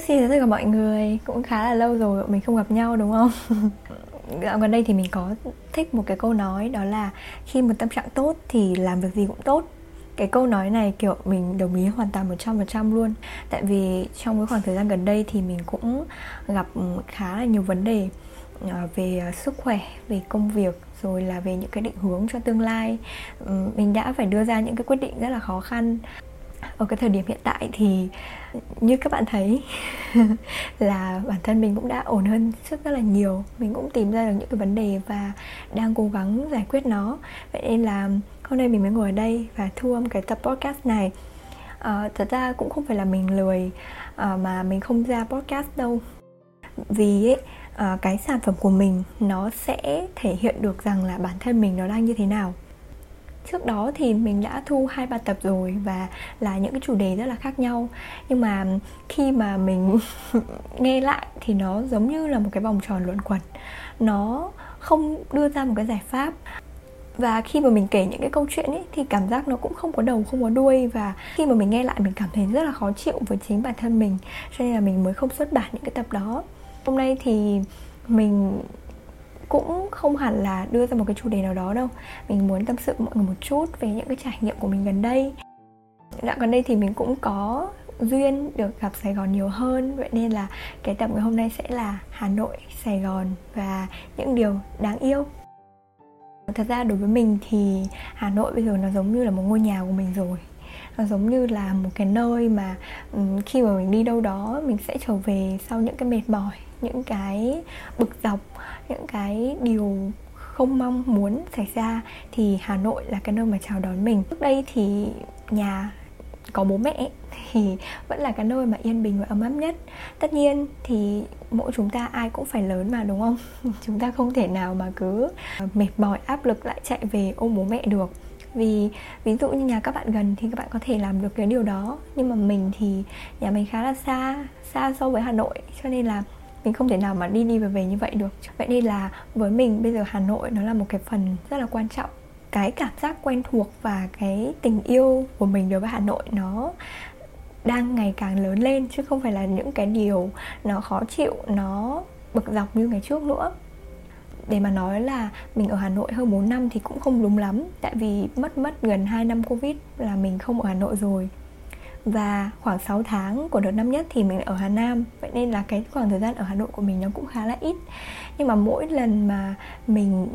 Xin chào tất cả mọi người Cũng khá là lâu rồi mình không gặp nhau đúng không? Dạo gần đây thì mình có thích một cái câu nói Đó là khi một tâm trạng tốt thì làm việc gì cũng tốt. Cái câu nói này kiểu mình đồng ý hoàn toàn 100% luôn. Tại vì trong cái khoảng thời gian gần đây thì mình cũng gặp khá là nhiều vấn đề à, về sức khỏe, về công việc rồi là về những cái định hướng cho tương lai. Mình đã phải đưa ra những cái quyết định rất là khó khăn ở cái thời điểm hiện tại thì như các bạn thấy là bản thân mình cũng đã ổn hơn rất rất là nhiều. Mình cũng tìm ra được những cái vấn đề và đang cố gắng giải quyết nó. Vậy nên là hôm nay mình mới ngồi ở đây và thu âm cái tập podcast này. À, thật ra cũng không phải là mình lười à, mà mình không ra podcast đâu. Vì ấy à, cái sản phẩm của mình nó sẽ thể hiện được rằng là bản thân mình nó đang như thế nào trước đó thì mình đã thu hai ba tập rồi và là những cái chủ đề rất là khác nhau. Nhưng mà khi mà mình nghe lại thì nó giống như là một cái vòng tròn luẩn quẩn. Nó không đưa ra một cái giải pháp. Và khi mà mình kể những cái câu chuyện ấy, thì cảm giác nó cũng không có đầu, không có đuôi. Và khi mà mình nghe lại, mình cảm thấy rất là khó chịu với chính bản thân mình. Cho nên là mình mới không xuất bản những cái tập đó. Hôm nay thì mình cũng không hẳn là đưa ra một cái chủ đề nào đó đâu. Mình muốn tâm sự mọi người một chút về những cái trải nghiệm của mình gần đây. Dạo gần đây thì mình cũng có duyên được gặp Sài Gòn nhiều hơn Vậy nên là cái tập ngày hôm nay sẽ là Hà Nội, Sài Gòn và những điều đáng yêu. Thật ra đối với mình thì Hà Nội bây giờ nó giống như là một ngôi nhà của mình rồi. Nó giống như là một cái nơi mà khi mà mình đi đâu đó mình sẽ trở về sau những cái mệt mỏi những cái bực dọc những cái điều không mong muốn xảy ra thì Hà Nội là cái nơi mà chào đón mình. Trước đây thì nhà có bố mẹ thì vẫn là cái nơi mà yên bình và ấm áp nhất. Tất nhiên thì mỗi chúng ta ai cũng phải lớn mà, đúng không? Chúng ta không thể nào mà cứ à, mệt mỏi, áp lực lại chạy về ôm bố mẹ được. Vì, ví dụ như nhà các bạn gần thì các bạn có thể làm được cái điều đó. Nhưng mà mình thì nhà mình khá là xa xa so với hà nội, cho nên là mình không thể nào mà đi đi về về như vậy được. Vậy nên là với mình bây giờ hà nội nó là một cái phần rất là quan trọng. Cái cảm giác quen thuộc và cái tình yêu của mình đối với hà nội nó đang ngày càng lớn lên, chứ không phải là những cái điều nó khó chịu, nó bực dọc như ngày trước nữa. Để mà nói là mình ở Hà Nội hơn 4 năm thì cũng không đúng lắm. Tại vì mất mất gần 2 năm Covid là mình không ở Hà Nội rồi và khoảng 6 tháng của đợt năm nhất thì mình ở Hà Nam. Vậy nên là cái khoảng thời gian ở Hà Nội của mình nó cũng khá là ít. Nhưng mà mỗi lần mà mình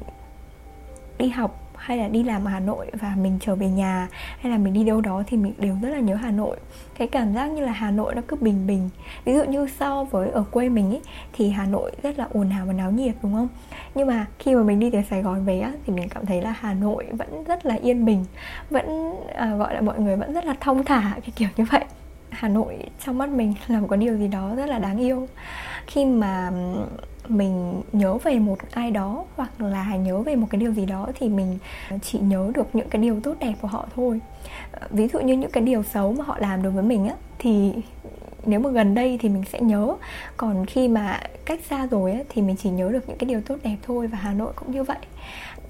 đi học hay là đi làm ở Hà Nội và mình trở về nhà hay là mình đi đâu đó thì mình đều rất là nhớ Hà Nội. Cái cảm giác như là Hà Nội nó cứ bình bình. Ví dụ như so với ở quê mình ấy thì Hà Nội rất là ồn ào và náo nhiệt đúng không? Nhưng mà khi mà mình đi từ Sài Gòn về á thì mình cảm thấy là Hà Nội vẫn rất là yên bình vẫn à, gọi là mọi người vẫn rất là thông thả cái kiểu như vậy. Hà Nội trong mắt mình là một cái điều gì đó rất là đáng yêu. Khi mà mình nhớ về một ai đó hoặc là nhớ về một cái điều gì đó thì mình chỉ nhớ được những cái điều tốt đẹp của họ thôi. Ờ, ví dụ như những cái điều xấu mà họ làm đối với mình á thì nếu mà gần đây thì mình sẽ nhớ. Còn khi mà cách xa rồi á, thì mình chỉ nhớ được những cái điều tốt đẹp thôi và hà nội cũng như vậy.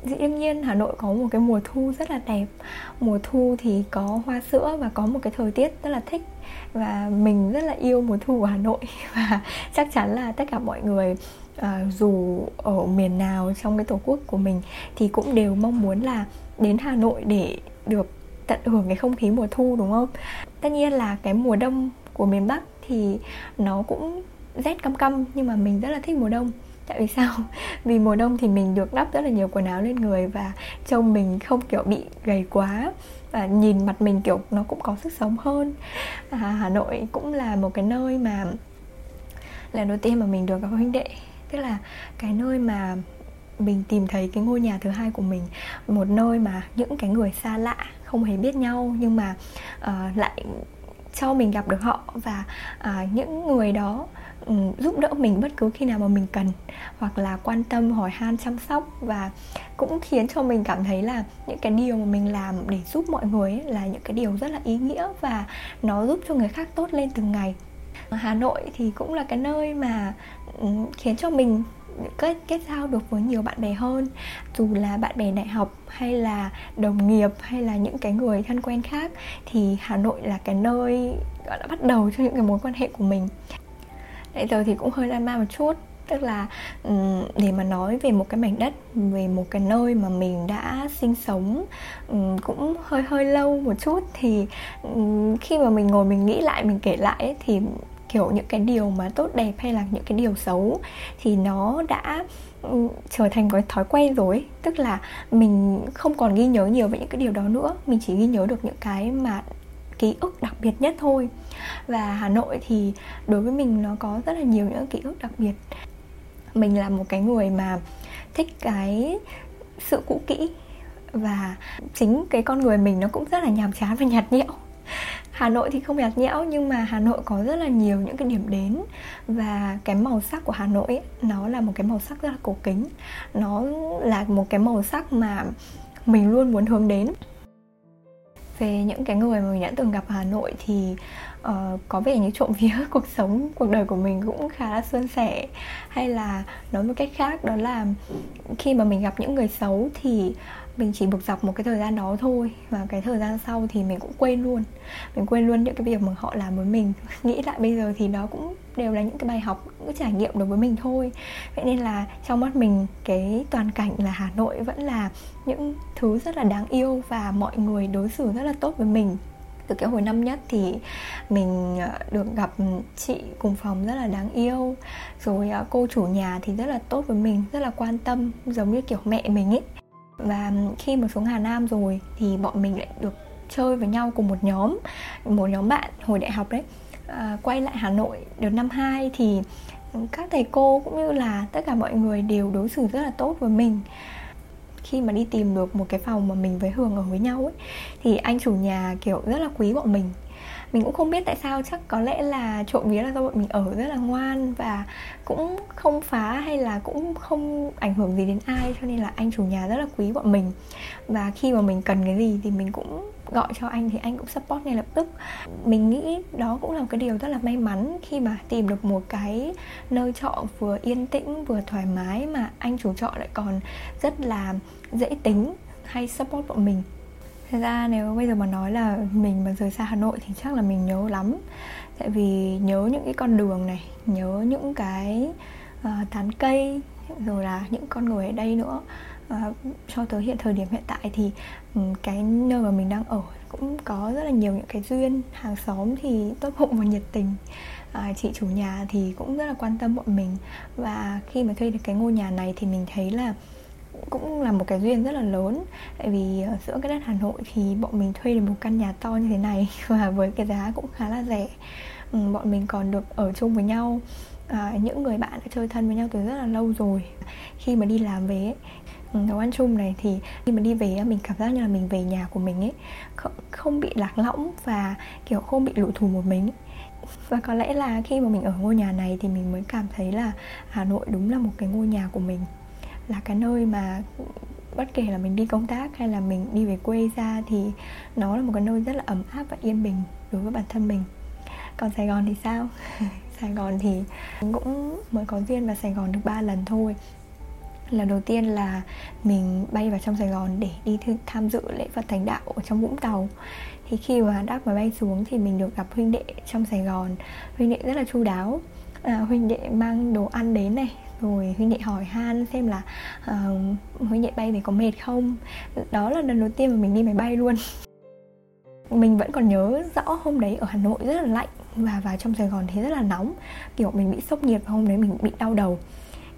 Dĩ nhiên Hà Nội có một cái mùa thu rất là đẹp. Mùa thu thì có hoa sữa và có một cái thời tiết rất là thích. Và mình rất là yêu mùa thu của Hà Nội. Và chắc chắn là tất cả mọi người à, dù ở miền nào trong cái tổ quốc của mình Thì cũng đều mong muốn là đến Hà Nội để được tận hưởng cái không khí mùa thu đúng không? Tất nhiên là cái mùa đông của miền Bắc thì nó cũng rét căm căm nhưng mà mình rất là thích mùa đông. Tại vì sao? Vì mùa đông thì mình được đắp rất là nhiều quần áo lên người và trông mình không kiểu bị gầy quá. Và nhìn mặt mình kiểu nó cũng có sức sống hơn. À, Hà Nội cũng là một cái nơi mà lần đầu tiên mà mình được gặp huynh đệ tức là cái nơi mà mình tìm thấy cái ngôi nhà thứ hai của mình một nơi mà những cái người xa lạ không hề biết nhau nhưng mà uh, lại cho mình gặp được họ và uh, những người đó um, giúp đỡ mình bất cứ khi nào mà mình cần hoặc là quan tâm hỏi han chăm sóc và cũng khiến cho mình cảm thấy là những cái điều mà mình làm để giúp mọi người ấy là những cái điều rất là ý nghĩa và nó giúp cho người khác tốt lên từng ngày. Hà Nội thì cũng là cái nơi mà Ừ, khiến cho mình kết kết giao được với nhiều bạn bè hơn. Dù là bạn bè đại học hay là đồng nghiệp hay là những cái người thân quen khác thì Hà Nội là cái nơi gọi là bắt đầu cho những cái mối quan hệ của mình. Nãy giờ thì cũng hơi lan ma một chút tức là ừ, để mà nói về một cái mảnh đất về một cái nơi mà mình đã sinh sống ừ, cũng hơi hơi lâu một chút thì khi mà mình ngồi mình nghĩ lại mình kể lại ấy, thì kiểu những cái điều mà tốt, đẹp hay là những cái điều xấu thì nó đã ừ, trở thành cái thói quen rồi. Tức là mình không còn ghi nhớ nhiều về những cái điều đó nữa. Mình chỉ ghi nhớ được những cái mà ký ức đặc biệt nhất thôi. Và hà nội thì đối với mình nó có rất là nhiều những ký ức đặc biệt. Mình là một cái người mà thích cái sự cũ kỹ và chính cái con người mình nó cũng rất là nhàm chán và nhạt nhẽo. Hà Nội thì không nhạt nhẽo nhưng mà Hà Nội có rất là nhiều những cái điểm đến. Và cái màu sắc của Hà Nội ấy, nó là một cái màu sắc rất là cổ kính. Nó là một cái màu sắc mà mình luôn muốn hướng đến. Về những cái người mà mình đã từng gặp ở Hà Nội thì uh, có vẻ như trộm vía cuộc sống cuộc đời của mình cũng khá là suôn sẻ. Hay là nói một cách khác đó là khi mà mình gặp những người xấu thì mình chỉ bực dọc một cái thời gian đó thôi. Và cái thời gian sau thì mình cũng quên luôn. Mình quên luôn những cái việc mà họ làm với mình. Nghĩ lại bây giờ thì đó cũng đều là những cái bài học, những cái trải nghiệm đối với mình thôi. Vậy nên là trong mắt mình, cái toàn cảnh là hà nội vẫn là những thứ rất là đáng yêu và mọi người đối xử rất là tốt với mình. Từ cái hồi năm nhất thì mình ờ, được gặp chị cùng phòng rất là đáng yêu. Rồi ờ, cô chủ nhà thì rất là tốt với mình, rất là quan tâm, giống như kiểu mẹ mình ấy và khi mà xuống Hà Nam rồi thì bọn mình lại được chơi với nhau cùng một nhóm một nhóm bạn hồi đại học đấy. À, quay lại Hà Nội đợt năm 2 thì các thầy cô cũng như là tất cả mọi người đều đối xử rất là tốt với mình. Khi mà đi tìm được một cái phòng mà mình với Hường ở với nhau ấy thì anh chủ nhà kiểu rất là quý bọn mình mình cũng không biết tại sao, chắc có lẽ là trộm vía là do bọn mình ở rất là ngoan và cũng không phá hay là cũng không ảnh hưởng gì đến ai, cho nên là anh chủ nhà rất là quý bọn mình. Và khi mà mình cần cái gì thì mình cũng gọi cho anh thì anh cũng support ngay lập tức. Mình nghĩ đó cũng là một cái điều rất là may mắn khi mà tìm được một cái nơi trọ vừa yên tĩnh, vừa thoải mái mà anh chủ trọ lại còn rất là dễ tính, hay support bọn mình. Thật ra nếu bây giờ mà nói là mình mà rời xa Hà Nội thì chắc là mình nhớ lắm. Tại vì nhớ những cái con đường này Nhớ những cái uh, tán cây Rồi là những con người ở đây nữa. Uh, Cho tới hiện thời điểm hiện tại thì um, Cái nơi mà mình đang ở cũng có rất là nhiều những cái duyên. Hàng xóm thì tốt bụng và nhiệt tình. À, chị chủ nhà thì cũng rất là quan tâm bọn mình. Và khi mà thuê được cái ngôi nhà này thì mình thấy là cũng là một cái duyên rất là lớn. Tại vì ở giữa cái đất Hà Nội thì bọn mình thuê được một căn nhà to như thế này và với cái giá cũng khá là rẻ. Ừ, bọn mình còn được ở chung với nhau. À, những người bạn đã chơi thân với nhau từ rất là lâu rồi. Khi mà đi làm về ấy, ừ, nấu ăn chung này thì khi mà đi về mình cảm giác như là mình về nhà của mình ấy không, không bị lạc lõng và kiểu không bị lụ thù một mình ấy. và có lẽ là khi mà mình ở ngôi nhà này thì mình mới cảm thấy là Hà Nội đúng là một cái ngôi nhà của mình là cái nơi mà bất kể là mình đi công tác hay là mình đi về quê ra thì nó là một cái nơi rất là ấm áp và yên bình đối với bản thân mình. Còn Sài Gòn thì sao? Sài Gòn thì cũng mới có duyên vào Sài Gòn được 3 lần thôi. Lần đầu tiên là mình bay vào trong Sài Gòn để đi tham dự lễ Phật Thành Đạo ở trong Vũng Tàu. Thì khi mà đáp máy bay xuống thì mình được gặp huynh đệ trong Sài Gòn. Huynh đệ rất là chu đáo. À, huynh đệ mang đồ ăn đến này rồi huynh đệ hỏi han xem là ờ, uh, huynh đệ bay thì có mệt không? Đó là lần đầu tiên mà mình đi máy bay luôn. Mình vẫn còn nhớ rõ hôm đấy ở Hà Nội rất là lạnh và vào trong Sài Gòn thì rất là nóng. Kiểu mình bị sốc nhiệt và hôm đấy mình bị đau đầu.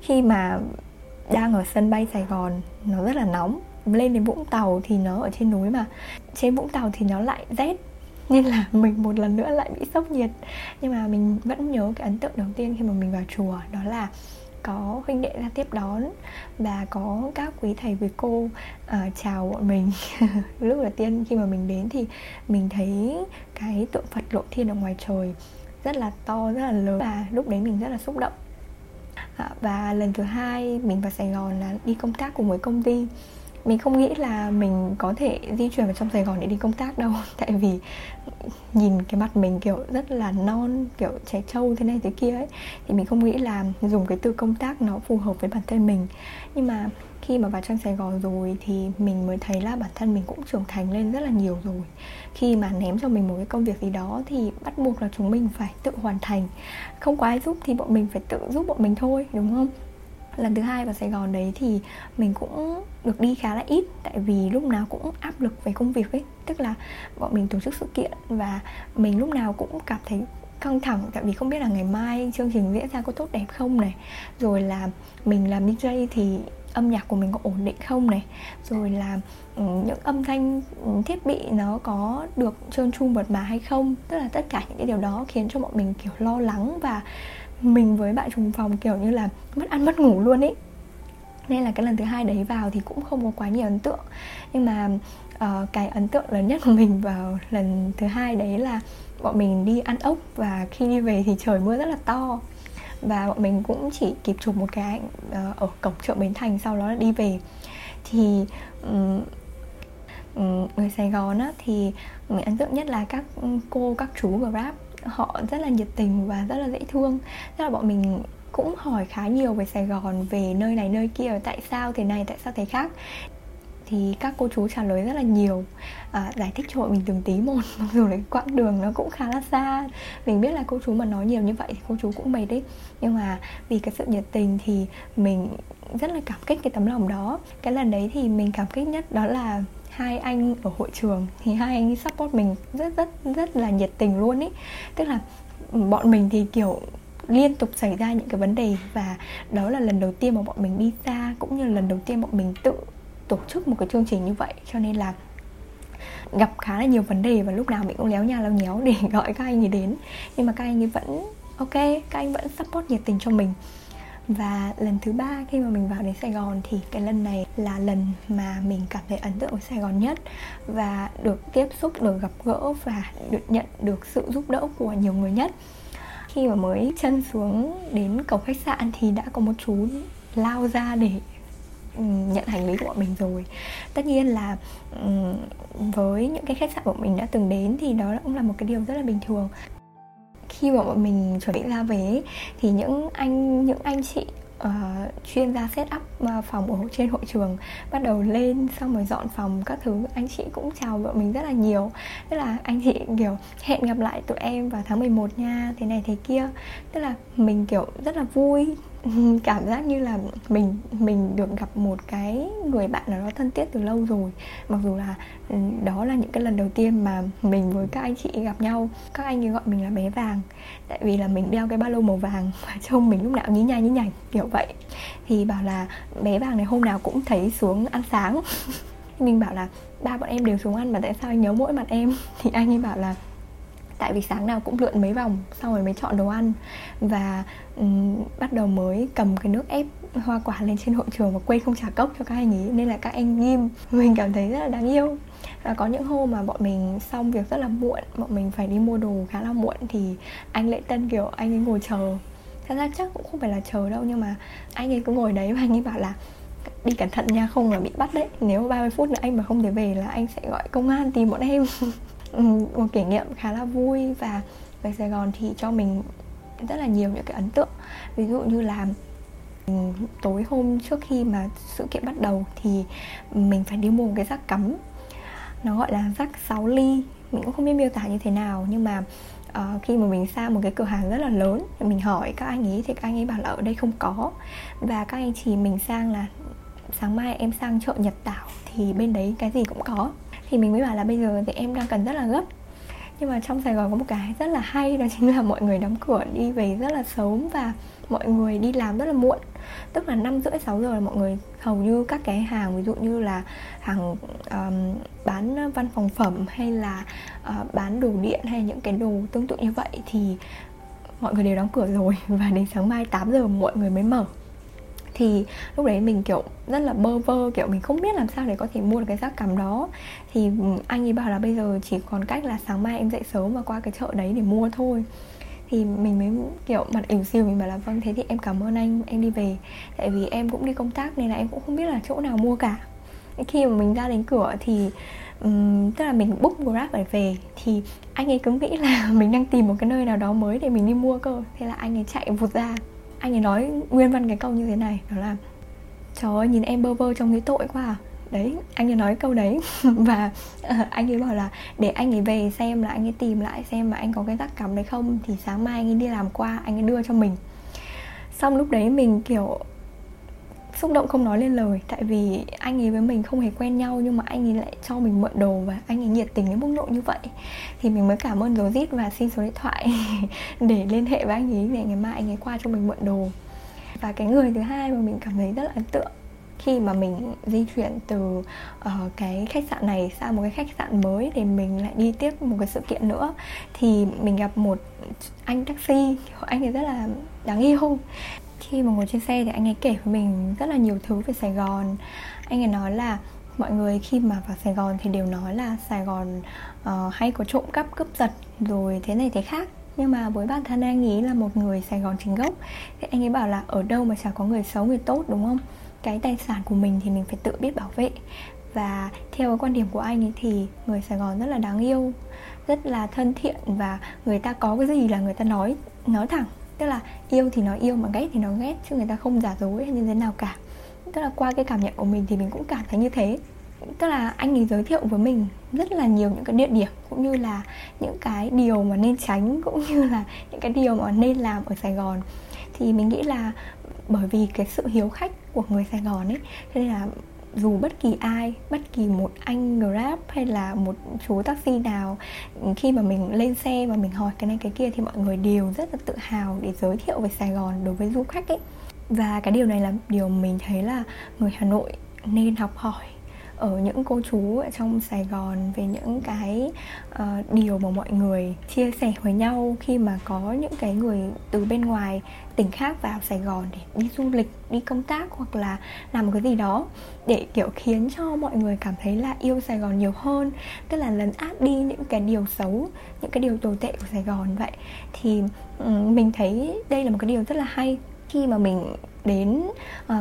Khi mà đang ở sân bay Sài Gòn nó rất là nóng. Lên đến Vũng Tàu thì nó ở trên núi mà. Trên Vũng Tàu thì nó lại rét. Nên là mình một lần nữa lại bị sốc nhiệt. Nhưng mà mình vẫn nhớ cái ấn tượng đầu tiên khi mà mình vào chùa đó là có huynh đệ ra tiếp đón và có các quý thầy quý cô uh, chào bọn mình. Lúc đầu tiên khi mà mình đến thì mình thấy cái tượng Phật lộ thiên ở ngoài trời rất là to rất là lớn và lúc đấy mình rất là xúc động. À, và lần thứ hai mình vào Sài Gòn là đi công tác cùng với công ty mình không nghĩ là mình có thể di chuyển vào trong Sài Gòn để đi công tác đâu. Tại vì nhìn cái mặt mình kiểu rất là non, kiểu trẻ trâu thế này thế kia ấy, thì mình không nghĩ là dùng cái từ công tác nó phù hợp với bản thân mình. Nhưng mà khi mà vào trong Sài Gòn rồi thì mình mới thấy là bản thân mình cũng trưởng thành lên rất là nhiều rồi. Khi mà ném cho mình một cái công việc gì đó thì bắt buộc là chúng mình phải tự hoàn thành. Không có ai giúp thì bọn mình phải tự giúp bọn mình thôi, đúng không? Lần thứ hai vào Sài Gòn đấy thì mình cũng được đi khá là ít, tại vì lúc nào cũng áp lực về công việc ấy. Tức là bọn mình tổ chức sự kiện và mình lúc nào cũng cảm thấy căng thẳng, tại vì không biết là ngày mai chương trình diễn ra có tốt đẹp không này. Rồi là mình làm DJ thì âm nhạc của mình có ổn định không này. Rồi là ừ, những âm thanh ừ, thiết bị nó có được trơn tru mượt mà hay không. Tức là tất cả những cái điều đó khiến cho bọn mình, kiểu, lo lắng và mình với bạn trùng phòng kiểu như là mất ăn mất ngủ luôn ấy. Nên là cái lần thứ hai đấy vào thì cũng không có quá nhiều ấn tượng. Nhưng mà uh, cái ấn tượng lớn nhất của mình vào lần thứ hai đấy là bọn mình đi ăn ốc và khi đi về thì trời mưa rất là to. Và bọn mình cũng chỉ kịp chụp một cái ảnh uh, ở cổng chợ bến thành sau đó là đi về. Thì um, người Sài Gòn á, thì mình ấn tượng nhất là các cô các chú Grab họ rất là nhiệt tình và rất là dễ thương. Rất là bọn mình cũng hỏi khá nhiều về Sài Gòn về nơi này nơi kia tại sao thế này tại sao thế khác. Thì các cô chú trả lời rất là nhiều. À, giải thích cho bọn mình từng tí một mặc dù là quãng đường nó cũng khá là xa. Mình biết là cô chú mà nói nhiều như vậy thì cô chú cũng mệt đấy. Nhưng mà vì cái sự nhiệt tình thì mình rất là cảm kích cái tấm lòng đó. Cái lần đấy thì mình cảm kích nhất đó là hai anh ở hội trường thì hai anh support mình rất rất rất là nhiệt tình luôn ý. Tức là bọn mình thì, kiểu, liên tục xảy ra những cái vấn đề và đó là lần đầu tiên mà bọn mình đi xa cũng như là lần đầu tiên bọn mình tự tổ chức một cái chương trình như vậy. Cho nên là gặp khá là nhiều vấn đề và lúc nào mình cũng léo nhà léo nhéo để gọi các anh ấy đến. Nhưng mà các anh ấy vẫn ok, các anh vẫn support nhiệt tình cho mình và lần thứ ba khi mà mình vào đến Sài Gòn thì cái lần này là lần mà mình cảm thấy ấn tượng với Sài Gòn nhất và được tiếp xúc, được gặp gỡ và được nhận được sự giúp đỡ của nhiều người nhất. Khi mà mới chân xuống đến cổng khách sạn thì đã có một chú lao ra để ừ, nhận hành lý của bọn mình rồi tất nhiên là ừ, với những cái khách sạn bọn mình đã từng đến thì đó cũng là một cái điều rất là bình thường khi mà bọn mình chuẩn bị ra về thì những anh những anh chị uh, chuyên gia set up ờ, phòng ở trên hội trường bắt đầu lên xong rồi dọn phòng các thứ. Anh chị cũng chào vợ mình rất là nhiều. Tức là anh chị kiểu hẹn gặp lại tụi em vào tháng 11 nha thế này thế kia. Tức là mình kiểu rất là vui. cảm giác như là mình mình được gặp một cái người bạn nào đó thân thiết từ lâu rồi. Mặc dù là ừ, đó là những cái lần đầu tiên mà mình với các anh chị gặp nhau. Các anh ấy gọi mình là bé vàng, tại vì là mình đeo cái ba lô màu vàng và trông mình lúc nào nhí nhai, nhí nhảnh, kiểu vậy. Thì bảo là bé vàng này hôm nào cũng thấy xuống ăn sáng. Mình bảo là ba bọn em đều xuống ăn mà tại sao anh nhớ mỗi mặt em? Thì anh ấy bảo là tại vì sáng nào cũng lượn mấy vòng xong rồi mới chọn đồ ăn. Và um, bắt đầu mới cầm cái nước ép hoa quả lên trên hội trường và quên không trả cốc cho các anh ấy nên là các anh ghim mình cảm thấy rất là đáng yêu. Và có những hôm mà bọn mình xong việc rất là muộn bọn mình phải đi mua đồ khá là muộn thì anh lễ tân kiểu anh ấy ngồi chờ. Thật ra chắc cũng không phải là chờ đâu nhưng mà anh ấy cứ ngồi đấy và anh ấy bảo là đi cẩn thận nha không là bị bắt đấy. Nếu 30 phút nữa anh mà không thể về là anh sẽ gọi công an tìm bọn em. Ừ, một kỷ niệm khá là vui và về Sài Gòn thì cho mình rất là nhiều những cái ấn tượng. Ví dụ như là ừ, tối hôm trước khi mà sự kiện bắt đầu thì mình phải đi mua một cái rác cắm. Nó gọi là rác 6 ly. Mình cũng không biết miêu tả như thế nào nhưng mà uh, khi mà mình sang một cái cửa hàng rất là lớn mình hỏi các anh ấy thì các anh ấy bảo là ở đây không có. Và các anh chỉ mình sang là sáng mai em sang chợ Nhật Tảo thì bên đấy cái gì cũng có thì mình mới bảo là bây giờ thì em đang cần rất là gấp. Nhưng mà trong Sài Gòn có một cái rất là hay đó chính là mọi người đóng cửa đi về rất là sớm và mọi người đi làm rất là muộn. Tức là năm rưỡi sáu giờ là mọi người hầu như các cái hàng ví dụ như là hàng um, bán văn phòng phẩm hay là uh, bán đồ điện hay những cái đồ tương tự như vậy thì mọi người đều đóng cửa rồi. Và đến sáng mai 8 giờ mọi người mới mở thì lúc đấy mình kiểu rất là bơ vơ kiểu mình không biết làm sao để có thể mua được cái giác cắm đó. Thì ừ, anh ấy bảo là bây giờ chỉ còn cách là sáng mai em dậy sớm và qua cái chợ đấy để mua thôi. Thì mình mới kiểu mặt ỉu xìu mình bảo là vâng thế thì em cảm ơn anh em đi về. Tại vì em cũng đi công tác nên là em cũng không biết là chỗ nào mua cả. Khi mà mình ra đến cửa thì um, tức là mình book grab để về thì anh ấy cứ nghĩ là mình đang tìm một cái nơi nào đó mới để mình đi mua cơ. Thế là anh ấy chạy vụt ra anh ấy nói nguyên văn cái câu như thế này đó là trời ơi nhìn em bơ vơ trong cái tội quá à. Đấy anh ấy nói câu đấy. Và uh, anh ấy bảo là để anh ấy về xem là anh ấy tìm lại xem mà anh có cái rắc cắm đấy không thì sáng mai anh ấy đi làm qua anh ấy đưa cho mình. Xong lúc đấy mình kiểu xúc động không nói lên lời. Tại vì anh ấy với mình không hề quen nhau nhưng mà anh ấy lại cho mình mượn đồ và anh ấy nhiệt tình đến mức độ như vậy. Thì mình mới cảm ơn rối rít và xin số điện thoại để liên hệ với anh ấy để ngày mai anh ấy qua cho mình mượn đồ. Và cái người thứ hai mà mình cảm thấy rất là ấn tượng khi mà mình di chuyển từ uh, cái khách sạn này sang một cái khách sạn mới để mình lại đi tiếp một cái sự kiện nữa thì mình gặp một anh taxi. Anh ấy rất là đáng yêu khi mà ngồi trên xe thì anh ấy kể với mình rất là nhiều thứ về Sài Gòn. Anh ấy nói là mọi người khi mà vào Sài Gòn thì đều nói là Sài Gòn uh, hay có trộm cắp cướp giật rồi thế này thế khác. Nhưng mà với bản thân anh ấy là một người Sài Gòn chính gốc thì anh ấy bảo là ở đâu mà chả có người xấu người tốt đúng không? Cái tài sản của mình thì mình phải tự biết bảo vệ. Và theo cái quan điểm của anh ấy thì người Sài Gòn rất là đáng yêu rất là thân thiện và người ta có cái gì là người ta nói nói thẳng tức là yêu thì nó yêu mà ghét thì nó ghét, chứ người ta không giả dối hay như thế nào cả. Tức là qua cái cảm nhận của mình thì mình cũng cảm thấy như thế. Tức là anh ấy giới thiệu với mình rất là nhiều những cái địa điểm, cũng như là những cái điều mà nên tránh, cũng như là những cái điều mà nên làm ở Sài Gòn. Thì mình nghĩ là bởi vì cái sự hiếu khách của người Sài Gòn ấy, cho nên là dù bất kỳ ai, bất kỳ một anh grab hay là một chú taxi nào ừ, khi mà mình lên xe và mình hỏi cái này cái kia thì mọi người đều rất là tự hào để giới thiệu về sài gòn đối với du khách ấy. Và cái điều này là điều mình thấy là người hà nội nên học hỏi ở những cô chú ở trong Sài Gòn về những cái uh, điều mà mọi người chia sẻ với nhau khi mà có những cái người từ bên ngoài tỉnh khác vào Sài Gòn để đi du lịch, đi công tác hoặc là làm một cái gì đó để kiểu khiến cho mọi người cảm thấy là yêu Sài Gòn nhiều hơn, tức là lấn át đi những cái điều xấu, những cái điều tồi tệ của Sài Gòn vậy. Thì um, mình thấy đây là một cái điều rất là hay khi mà mình đến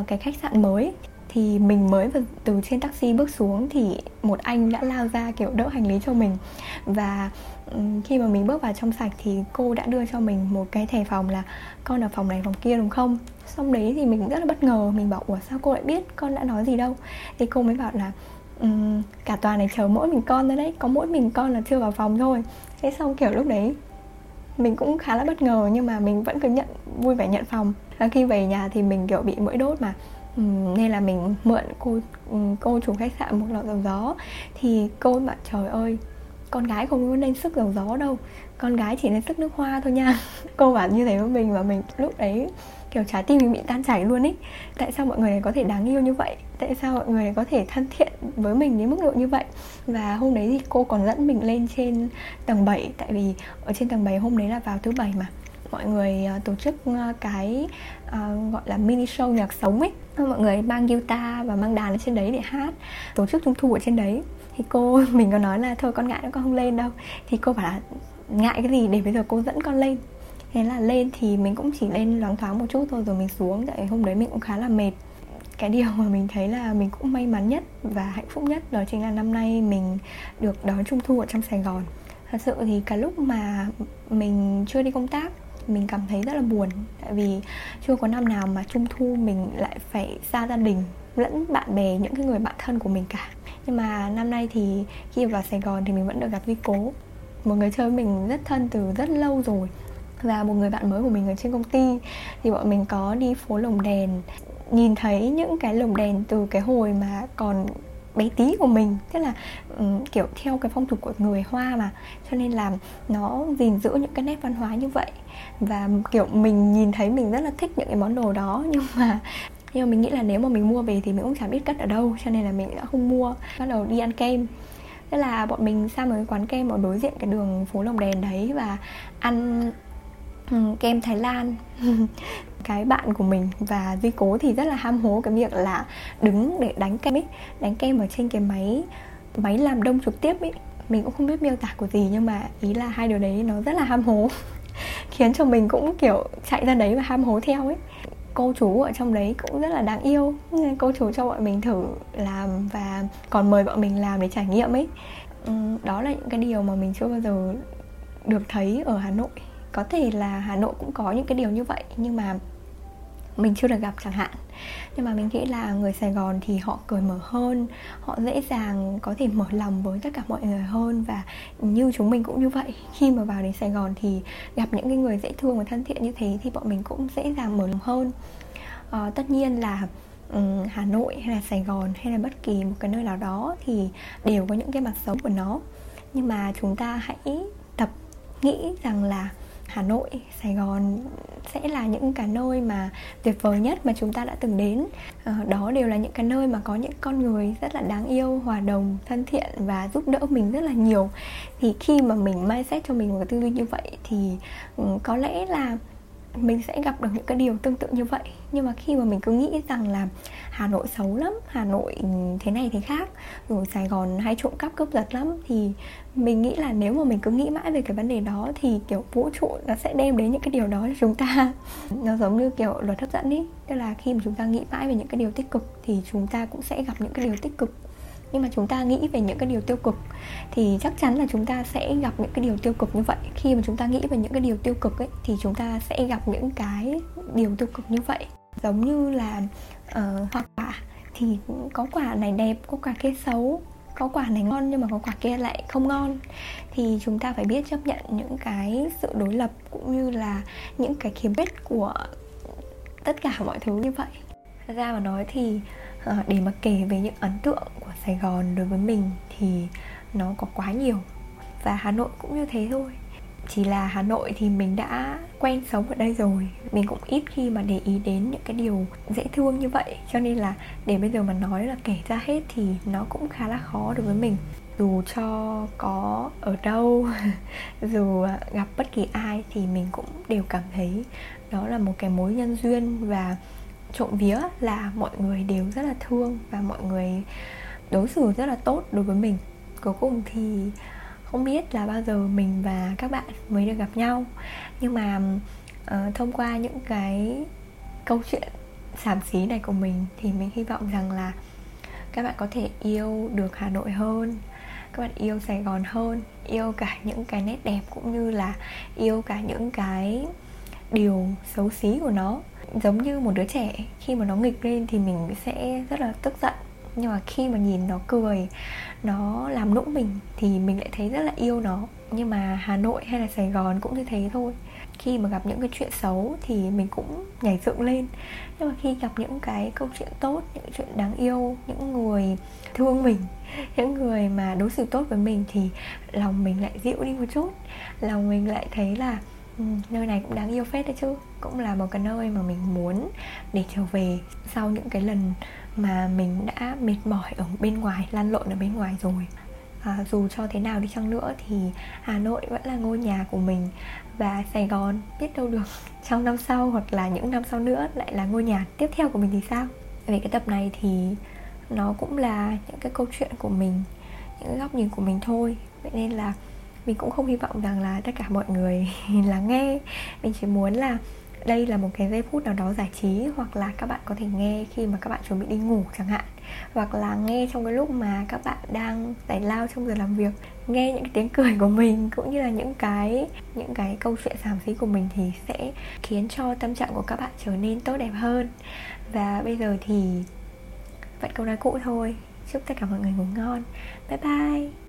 uh, cái khách sạn mới thì mình mới từ trên taxi bước xuống thì một anh đã lao ra kiểu đỡ hành lý cho mình. Và khi mà mình bước vào trong sạch thì cô đã đưa cho mình một cái thẻ phòng là con ở phòng này phòng kia đúng không? Xong đấy thì mình rất là bất ngờ mình bảo ủa sao cô lại biết con đã nói gì đâu? Thì cô mới bảo là um, cả tòa này chờ mỗi mình con thôi đấy có mỗi mình con là chưa vào phòng thôi. Thế xong kiểu lúc đấy mình cũng khá là bất ngờ nhưng mà mình vẫn cứ nhận vui vẻ nhận phòng. Và khi về nhà thì mình kiểu bị mũi đốt mà. Ừ, nên là mình mượn cô ừ, cô chủ khách sạn một lọ dầu gió. Thì cô bảo trời ơi con gái không có nên sức dầu gió đâu. Con gái chỉ nên sức nước hoa thôi nha. Cô bảo như thế với mình và mình lúc đấy kiểu trái tim mình bị tan chảy luôn ý. Tại sao mọi người có thể đáng yêu như vậy? Tại sao mọi người có thể thân thiện với mình đến mức độ như vậy? Và hôm đấy thì cô còn dẫn mình lên trên tầng 7 tại vì ở trên tầng 7 hôm đấy là vào thứ bảy mà mọi người uh, tổ chức uh, cái uh, gọi là mini show nhạc sống ấy. Mọi người mang guitar và mang đàn ở trên đấy để hát tổ chức trung thu ở trên đấy. Thì cô mình có nói là thôi con ngại nó con không lên đâu. Thì cô bảo là ngại cái gì để bây giờ cô dẫn con lên? Thế là lên thì mình cũng chỉ lên loáng thoáng một chút thôi rồi mình xuống. Tại hôm đấy mình cũng khá là mệt. Cái điều mà mình thấy là mình cũng may mắn nhất và hạnh phúc nhất đó chính là năm nay mình được đón trung thu ở trong sài gòn. Thật sự thì cả lúc mà mình chưa đi công tác mình cảm thấy rất là buồn. Tại vì chưa có năm nào mà trung thu mình lại phải xa gia đình, lẫn bạn bè, những cái người bạn thân của mình cả. Nhưng mà năm nay thì khi vào Sài Gòn thì mình vẫn được gặp Vi Cố, một người chơi mình rất thân từ rất lâu rồi. Và một người bạn mới của mình ở trên công ty, thì bọn mình có đi phố lồng đèn. Nhìn thấy những cái lồng đèn từ cái hồi mà còn bé tí của mình. Tức là um, kiểu theo cái phong tục của người hoa mà. Cho nên là nó gìn giữ những cái nét văn hóa như vậy. Và kiểu mình nhìn thấy mình rất là thích những cái món đồ đó. Nhưng mà nhưng mà mình nghĩ là nếu mà mình mua về thì mình cũng chẳng biết cất ở đâu. Cho nên là mình đã không mua. Bắt đầu đi ăn kem. Tức là bọn mình sang một cái quán kem ở đối diện cái đường phố lồng đèn đấy và ăn Ừ, kem thái lan, cái bạn của mình và duy cố thì rất là ham hố cái việc là đứng để đánh kem ấy, đánh kem ở trên cái máy máy làm đông trực tiếp ấy. Mình cũng không biết miêu tả của gì nhưng mà ý là hai điều đấy nó rất là ham hố, khiến cho mình cũng kiểu chạy ra đấy và ham hố theo ấy. Cô chú ở trong đấy cũng rất là đáng yêu cô chú cho bọn mình thử làm và còn mời bọn mình làm để trải nghiệm ấy. Ừ, đó là những cái điều mà mình chưa bao giờ được thấy ở hà nội có thể là hà nội cũng có những cái điều như vậy nhưng mà mình chưa được gặp chẳng hạn. Nhưng mà mình nghĩ là người sài gòn thì họ cởi mở hơn họ dễ dàng có thể mở lòng với tất cả mọi người hơn và như chúng mình cũng như vậy. Khi mà vào đến sài gòn thì gặp những cái người dễ thương và thân thiện như thế thì bọn mình cũng dễ dàng mở lòng hơn. À, tất nhiên là um, Hà Nội hay là Sài Gòn hay là bất kỳ một cái nơi nào đó thì đều có những cái mặt xấu của nó. Nhưng mà chúng ta hãy tập nghĩ rằng là Hà Nội, Sài Gòn sẽ là những cái nơi mà tuyệt vời nhất mà chúng ta đã từng đến. Ờ, đó đều là những cái nơi mà có những con người rất là đáng yêu hòa đồng thân thiện và giúp đỡ mình rất là nhiều. Thì khi mà mình mindset cho mình một cái tư duy như vậy thì ừ, có lẽ là mình sẽ gặp được những cái điều tương tự như vậy. Nhưng mà khi mà mình cứ nghĩ rằng là Hà Nội xấu lắm, Hà Nội ừ, thế này thế khác rồi Sài Gòn hay trộm cắp cướp giật lắm, thì mình nghĩ là nếu mà mình cứ nghĩ mãi về cái vấn đề đó thì, kiểu, vũ trụ nó sẽ đem đến những cái điều đó cho chúng ta. Nó giống như, kiểu, luật hấp dẫn ý, tức là khi mà chúng ta nghĩ mãi về những cái điều tích cực thì chúng ta cũng sẽ gặp những cái điều tích cực nhưng mà chúng ta nghĩ về những cái điều tiêu cực thì chắc chắn là chúng ta sẽ gặp những cái điều tiêu cực như vậy. Khi mà chúng ta nghĩ về những cái điều tiêu cực ấy thì chúng ta sẽ gặp những cái điều tiêu cực như vậy. Giống như là uh, hoa quả thì có quả này đẹp có quả kia xấu có quả này ngon nhưng mà có quả kia lại không ngon. Thì chúng ta phải biết chấp nhận những cái sự đối lập cũng như là những cái khiếm khuyết của tất cả mọi thứ như vậy. Ra mà nói thì à, để mà kể về những ấn tượng của Sài Gòn đối với mình thì nó có quá nhiều và Hà Nội cũng như thế thôi. Chỉ là Hà Nội thì mình đã quen sống ở đây rồi. Mình cũng ít khi mà để ý đến những cái điều dễ thương như vậy. Cho nên là để bây giờ mà nói là kể ra hết thì nó cũng khá là khó đối với mình. Dù cho có ở đâu dù gặp bất kỳ ai thì mình cũng đều cảm thấy đó là một cái mối nhân duyên và trộm vía là mọi người đều rất là thương và mọi người đối xử rất là tốt đối với mình. Cuối cùng thì không biết là bao giờ mình và các bạn mới được gặp nhau. Nhưng mà uh, thông qua những cái câu chuyện xàm xí này của mình thì mình hy vọng rằng là các bạn có thể yêu được Hà Nội hơn các bạn yêu Sài Gòn hơn yêu cả những cái nét đẹp cũng như là yêu cả những cái điều xấu xí của nó giống như một đứa trẻ. Khi mà nó nghịch lên thì mình sẽ rất là tức giận. Nhưng mà khi mà nhìn nó cười, nó làm nũng mình thì mình lại thấy rất là yêu nó. Nhưng mà hà nội hay là sài gòn cũng như thế thôi. Khi mà gặp những cái chuyện xấu thì mình cũng nhảy dựng lên. Nhưng mà khi gặp những cái câu chuyện tốt, những chuyện đáng yêu, những người thương mình, những người mà đối xử tốt với mình thì lòng mình lại dịu đi một chút. Lòng mình lại thấy là ừ, nơi này cũng đáng yêu phết đấy chứ. Cũng là một cái nơi mà mình muốn để trở về sau những cái lần mà mình đã mệt mỏi ở bên ngoài lăn lộn ở bên ngoài rồi. À, dù cho thế nào đi chăng nữa thì Hà Nội vẫn là ngôi nhà của mình và Sài Gòn biết đâu được trong năm sau hoặc là những năm sau nữa lại là ngôi nhà tiếp theo của mình thì sao? Về cái tập này thì nó cũng là những cái câu chuyện của mình những cái góc nhìn của mình thôi. Vậy nên là mình cũng không hy vọng rằng là tất cả mọi người lắng nghe. Mình chỉ muốn là đây là một cái giây phút nào đó giải trí, hoặc là các bạn có thể nghe khi mà các bạn chuẩn bị đi ngủ chẳng hạn. Hoặc là nghe trong cái lúc mà các bạn đang giải lao trong giờ làm việc, nghe những cái tiếng cười của mình, cũng như là những cái những cái câu chuyện giảm xí của mình thì sẽ khiến cho tâm trạng của các bạn trở nên tốt đẹp hơn. Và bây giờ thì vẫn câu nói cũ thôi. Chúc tất cả mọi người ngủ ngon. Bye bye!